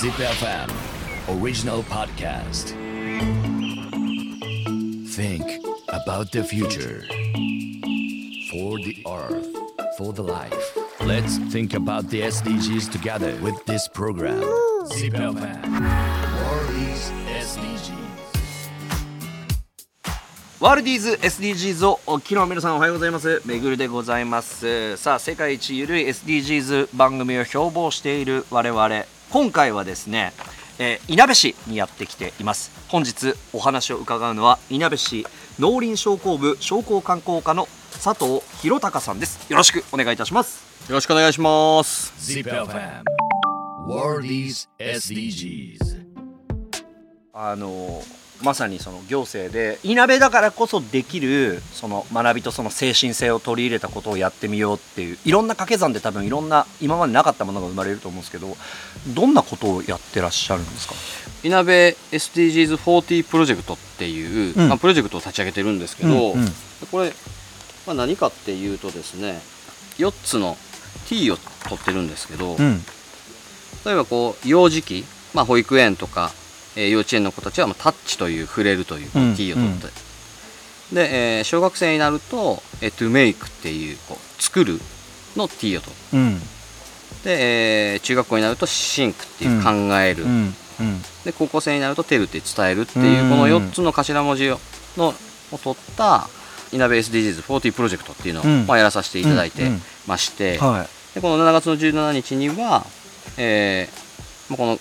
Zip FM original podcast. Think about the future. For the earth, for the life. Let's think about the SDGs together with this program. Zip FM World is SDGs. ワールディーズ SDGs をお聞きの皆さんおはようございますめぐるでございますさあ世界一ゆるい SDGs 番組を標榜している我々今回はですね、えー、稲部市にやってきています本日お話を伺うのは稲部市農林商工部商工観光課の佐藤弘隆さんですよろしくお願いいたしますよろしくお願いします。Zip FM World is SDGs. あのまさにその行政でいなべだからこそできるその学びとその精神性を取り入れたことをやってみようっていういろんな掛け算で多分いろんな今までなかったものが生まれると思うんですけどどんなことをやってらっしゃるんですか？いなべ SDGs40 プロジェクトっていう、うん。まあ、プロジェクトを立ち上げてるんですけど、うんうん。これ、まあ、何かっていうとですね4つの T を取ってるんですけど、うん。例えばこう幼児期、まあ、保育園とか、えー幼稚園の子たちはまあタッチという触れるというこうんの T を取って、で、えー小学生になると、えー、to make っていうこう作るの T を取る。うん。で、えー中学校になると think っていう考える、うんうん。で高校生になると「テル」って伝えるっていうこの4つの頭文字をのを取ったいなべ SDGs40 プロジェクトっていうのを、うん。まあ、やらさせていただいてうんうん。まして、はでこの7月の17日には、えーまあこの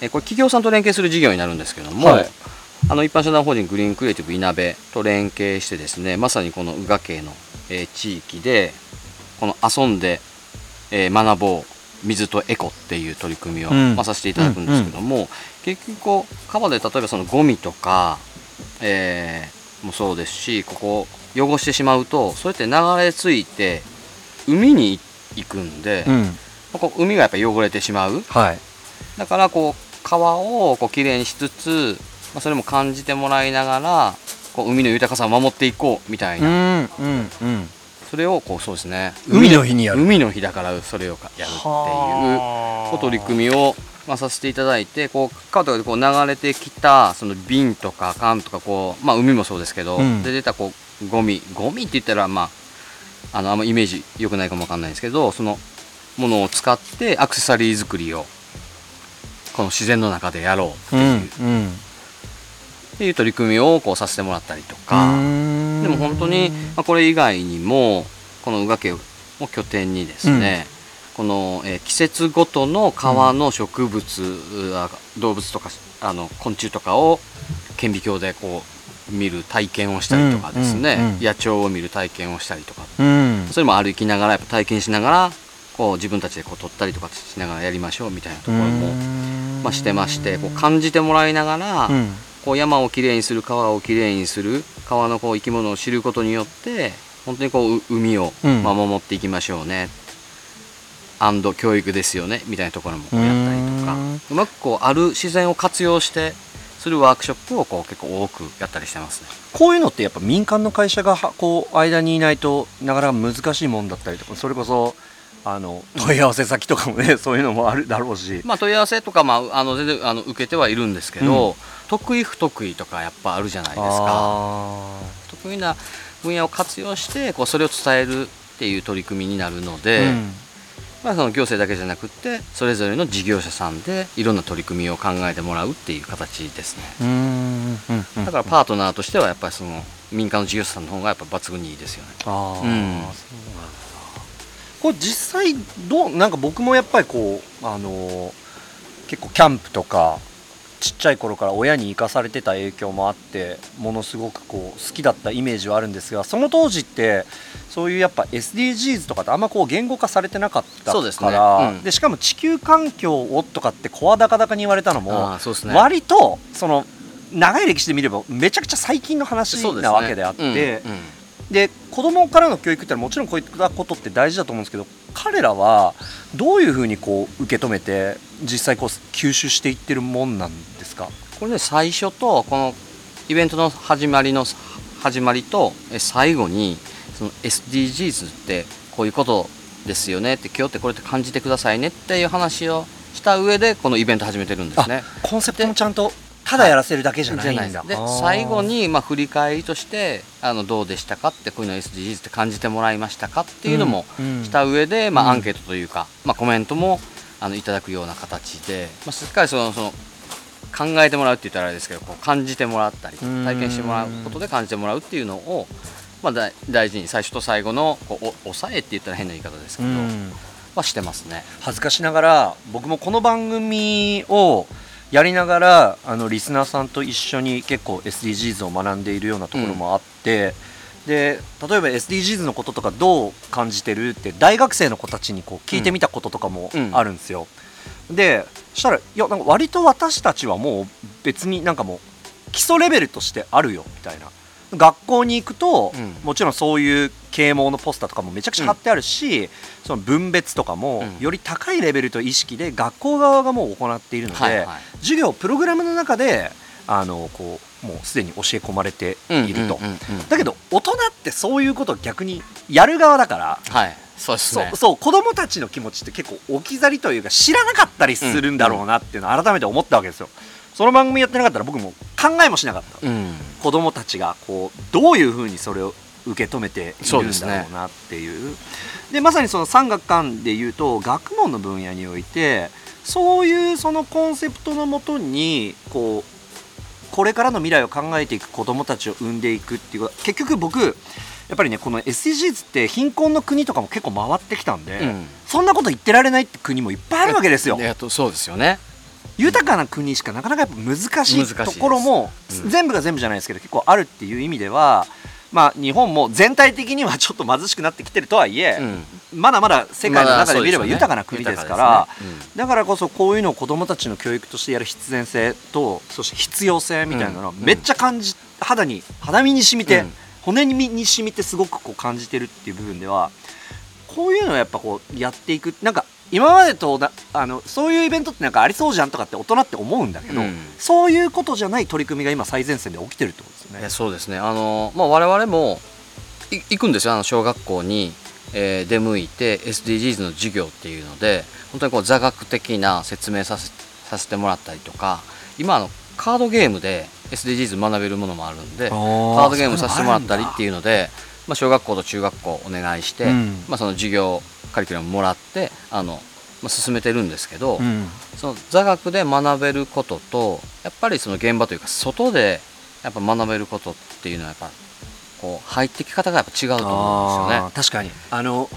えーこれ企業さんと連携する事業になるんですけども、はい。あの一般社団法人グリーンクリエイティブいなべと連携してですねまさにこの宇賀系の、えー地域でこの遊んで、えー学ぼう水とエコっていう取り組みを、うん。まあ、させていただくんですけども、結局こう川で例えばそのゴミとか、えーもそうですしここ汚してしまうとそうやって流れ着いて海に行くんで、いうん。こう海がやっぱり汚れてしまう。はい。だからこう川をこうきれいにしつつ、まあ、それも感じてもらいながらこう海の豊かさを守っていこうみたいうな、んうんうん。それをこうそうですね。海の日にやる。海の日だからそれをやるっていうこう取り組みを、まあ、させていただいてこう川とかでこう流れてきたその瓶とか缶とかこう、まあ、海もそうですけど、うん。で出たこうゴミ。ゴミって言ったらまああのあんまイメージ良くないかもわかんないですけどそのものを使ってアクセサリー作りをこの自然の中でやろうってういう,、んうん。っていう取り組みをこうさせてもらったりとか、でも本当に、まあ、これ以外にもこの宇賀家を拠点にですね、この、えー季節ごとの川の植物、あ動物とかあの昆虫とかを顕微鏡でこう見る体験をしたりとかですね、うんうんうん。野鳥を見る体験をしたりとか。うん。それも歩きながらやっぱ体験しながらこう自分たちでこう撮ったりとかしながらやりましょうみたいなところも、まあ、してましてこう感じてもらいながら、うん。こう山をきれいにする川をきれいにする川のこう生き物を知ることによって本当にこうう海を、守っていきましょうね、アンド教育ですよねみたいなところもやったりとか。うんうまくこうある自然を活用してするワークショップをこう結構多くやったりしてますね。こういうのってやっぱ民間の会社がはこう間にいないとなかなか難しいもんだったりとかそれこそあの問い合わせ先とかもねそういうのもあるだろうし、まあ、問い合わせとか、まあ、あの全然あの受けてはいるんですけど、うん。得意不得意とかやっぱあるじゃないですか。あ得意な分野を活用してこうそれを伝えるっていう取り組みになるのーで、うん。まあ、その行政だけじゃなくってそれぞれの事業者さんでいろんな取り組みを考えてもらうっていう形ですね。うーん。だからパートナーとしてはやっぱりその民間の事業者さんの方がやっぱ抜群にいいですよね。あー、うん。そうなんだこれ実際どうなんか僕もやっぱりこうあのー結構キャンプとかちっちゃい頃から親に生かされてた影響もあってものすごくこう好きだったイメージはあるんですがその当時ってそういうやっぱ SDGs とかってあんまこう言語化されてなかったそうですね。からうん。でしかも地球環境をとかって声高々に言われたのもああそうですね。割とその長い歴史で見ればめちゃくちゃ最近の話なわけであって。で子供からの教育ってのはもちろんこういったことって大事だと思うんですけど彼らはどういうふうにこう受け止めて実際こう吸収していってるもんなんですか？これね最初とこのイベントの始まりの始まりとえ最後にその SDGs ってこういうことですよねって今日ってこれって感じてくださいねっていう話をした上でこのイベント始めてるんですね。コンセプトもちゃんとただやらせるだけじゃないんだ。で最後にまあ振り返りとしてあのどうでしたか？ってこういうの SDGs って感じてもらいましたか？っていうのもした上で、まあ、アンケートというか、まあ、コメントもあのいただくような形で、まあ、しっかりそのその考えてもらうって言ったらあれですけどこう感じてもらったり体験してもらうことで感じてもらうっていうのを、まあ、大事に最初と最後のこうお抑えって言ったら変な言い方ですけど、はしてますね。恥ずかしながら僕もこの番組をやりながらあのリスナーさんと一緒に結構 SDGs を学んでいるようなところもあって、うん、で例えば SDGs のこととかどう感じてる？って大学生の子たちにこう聞いてみたこととかもあるんですよ。うん、でそしたらいやなんか割と私たちはもう別になんかもう基礎レベルとしてあるよみたいな学校に行くと、うん、もちろんそういう啓蒙のポスターとかもめちゃくちゃ貼ってあるし、うん、その分別とかも、より高いレベルと意識で学校側がもう行っているので、はいはい、授業プログラムの中であのこうもうすでに教え込まれていると、だけど大人ってそういうことを逆にやる側だから、はい、そうですね、そう子供たちの気持ちって結構置き去りというか知らなかったりするんだろうなっていうのを改めて思ったわけですよ。その番組やってなかったら僕も考えもしなかった、うん、子供たちがこうどういうふうにそれを受け止めているんだろうなっていう。で、ね、まさにその産学官でいうと学問の分野においてそういうそのコンセプトのもとにこうこれからの未来を考えていく子どもたちを生んでいくっていうこと。結局僕やっぱりねこの SDGs って貧困の国とかも結構回ってきたんで、うん、そんなこと言ってられないって国もいっぱいあるわけですよ。そうですよね豊かな国しかなかなかやっぱ難しいところも、うん、全部が全部じゃないですけど結構あるっていう意味では、まあ、日本も全体的にはちょっと貧しくなってきてるとはいえ、うん、まだまだ世界の中で見れば豊かな国ですから、ねね。うん、だからこそこういうのを子どもたちの教育としてやる必然性とそして必要性みたいなのをめっちゃ感じ肌に肌身に染みて、骨に染みてすごくこう感じてるっていう部分ではこういうのをやっぱこうやっていくなんか今までとあのそういうイベントってなんかありそうじゃんとかって大人って思うんだけど、うん、そういうことじゃない取り組みが今最前線で起きてるってことですね。そうですね。あの、まあ、我々も行くんですよ。あの小学校に、えー、出向いて SDGs の授業っていうので本当にこう座学的な説明させさせてもらったりとか今あのカードゲームで SDGs 学べるものもあるんでカードゲームさせてもらったりっていうのでまあ、小学校と中学校お願いして、うん、まあ、その授業カリキュラムもらってあの、まあ、進めてるんですけど、うん、その座学で学べることとやっぱりその現場というか外でやっぱ学べることっていうのはやっぱこう入ってき方がやっぱ違うと思うんですよね。確かに。あの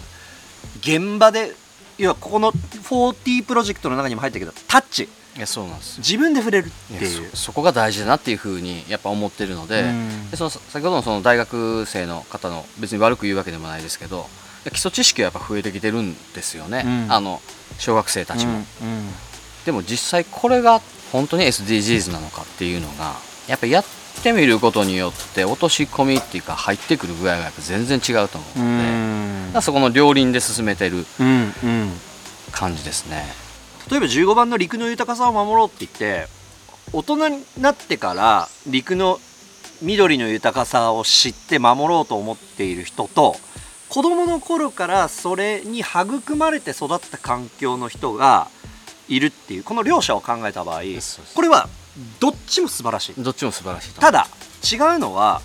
現場で要はここの40プロジェクトの中にも入ったけどタッチ。いやそうなんです。自分で触れるっていう。そこが大事だなっていうふうにやっぱ思ってるのででその先ほどのその大学生の方の別に悪く言うわけでもないですけど基礎知識はやっぱ増えてきてるんですよね、うん、あの小学生たちも、うんうん、でも実際これが本当に SDGs なのかっていうのがやっぱやってみることによって落とし込みっていうか入ってくる具合がやっぱ全然違うと思うので。そこの両輪で進めてる感じですね。例えば15番の陸の豊かさを守ろうって言って大人になってから陸の緑の豊かさを知って守ろうと思っている人と子供の頃からそれに育まれて育った環境の人がいるっていうこの両者を考えた場合これはどっちも素晴らしい。どっちも素晴らしいただ違うのは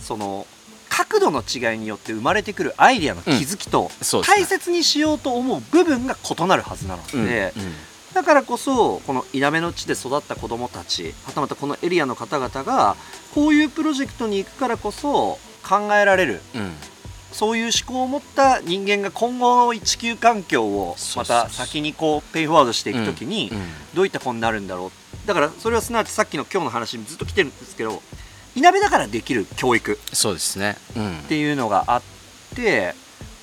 その角度の違いによって生まれてくるアイデアの気づきと、大切にしようと思う部分が異なるはずなので、だからこそこの稲目の地で育った子どもたちはたまたこのエリアの方々がこういうプロジェクトに行くからこそ考えられる、うん、そういう思考を持った人間が今後の地球環境をまた先にこうペイフォワードしていくときにどういった子になるんだろう。だからそれはすなわちさっきの今日の話にずっと来てるんですけどいなべだからできる教育そうですね、うん、っていうのがあって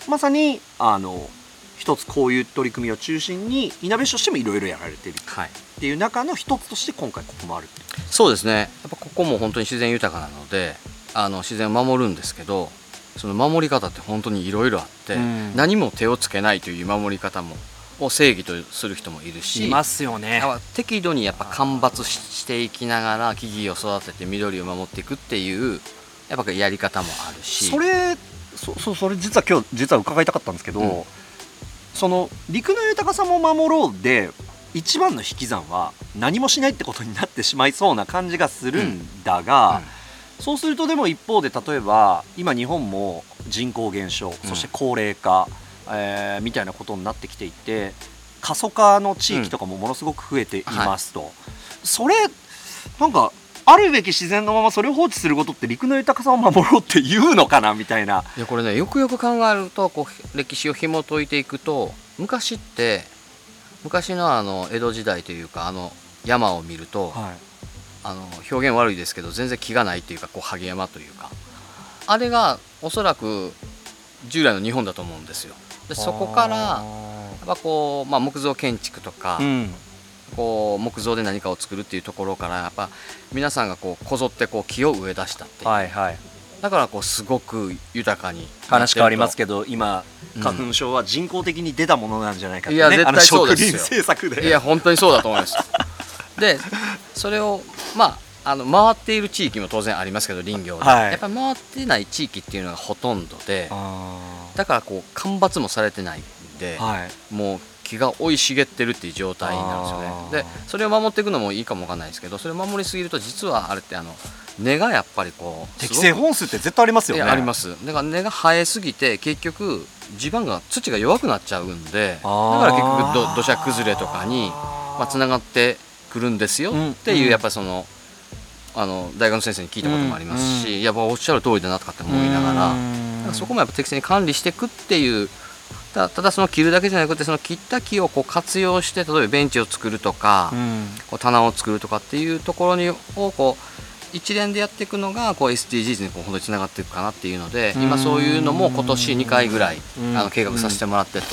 まさにあの一つこういう取り組みを中心にいなべ市としてもいろいろやられてるっていう中の一つとして今回ここもあるそうですね。やっぱここも本当に自然豊かなのであの自然を守るんですけどその守り方って本当にいろいろあって、うん、何も手をつけないという守り方もを正義とする人もいるしいますよね。適度にやっぱ間伐していきながら木々を育てて緑を守っていくっていうやっぱやり方もあるし。それそそそれ実は今日実は伺いたかったんですけど、うん、その陸の豊かさも守ろうで一番の引き算は何もしないってことになってしまいそうな感じがするんだが、そうするとでも一方で例えば今日本も人口減少そして高齢化、えーみたいなことになってきていて過疎化の地域とかもものすごく増えていますと、それなんかあるべき自然のままそれを放置することって陸の豊かさを守ろうって言うのかなみたいな。いやこれねよくよく考えるとこう歴史を紐解いていくと昔って昔のあの江戸時代というかあの山を見ると、はいあの表現悪いですけど全然木がないというかこう萩山というか。あれがおそらく従来の日本だと思うんですよ。でそこからやっぱこう、まあ、木造建築とか、うん。こう木造で何かを作るっていうところからやっぱ皆さんがこうこぞってこう木を植え出したっていう、はいはい。だからこうすごく豊かに話変わりますけけど今うん。花粉症は人工的に出たものなんじゃないかって、ね、いや絶対そうですよ。政策で。いや本当にそうだと思います。でそれをまああの回っている地域も当然ありますけど林業で、はい。やっぱり回ってない地域っていうのがほとんどであだからこう間伐もされてないんで、ーはい。もう木が生い茂ってるっていう状態になるんですよね。でそれを守っていくのもいいかもわかんないですけどそれを守りすぎると実はあれってあの根がやっぱりこう適正本数って絶対ありますよね。あります。だから根が生えすぎて結局地盤が土が弱くなっちゃうんでだから結局ど土砂崩れとかにまあ、つながってくるんですよっていう、うん。やっぱりそのあの大学の先生に聞いたこともありますし、やまあおっしゃる通りだなとかって思いながららそこもやっぱ適正に管理していくっていうたただその切るだけじゃなくてその切った木をこう活用して例えばベンチを作るとか、うん。こう棚を作るとかっていうところにをこう一連でやっていくのがこう SDGs にこう本当につながっていくかなっていうので今そういうのも今年2回ぐらいうん。あの計画させてもらってて。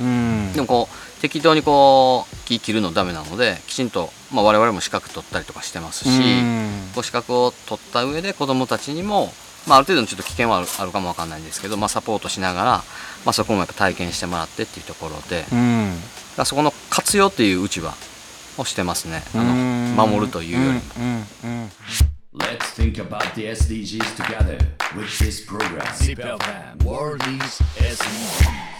うん。でもこう適当にこう木切るのダメなのできちんと、まあ、我々も資格取ったりとかしてますし、うん。こう資格を取った上で子どもたちにも、まあ、ある程度のちょっと危険はあるあるかもわかんないんですけど、まあ、サポートしながら、まあ、そこもやっぱ体験してもらってっていうところで、うん。らそこの活用っていううちはをしてますね。あうん。の守るというよりも。うん。うん。Let's think about the SDGs together with this program. ZIPFM World is SDGs.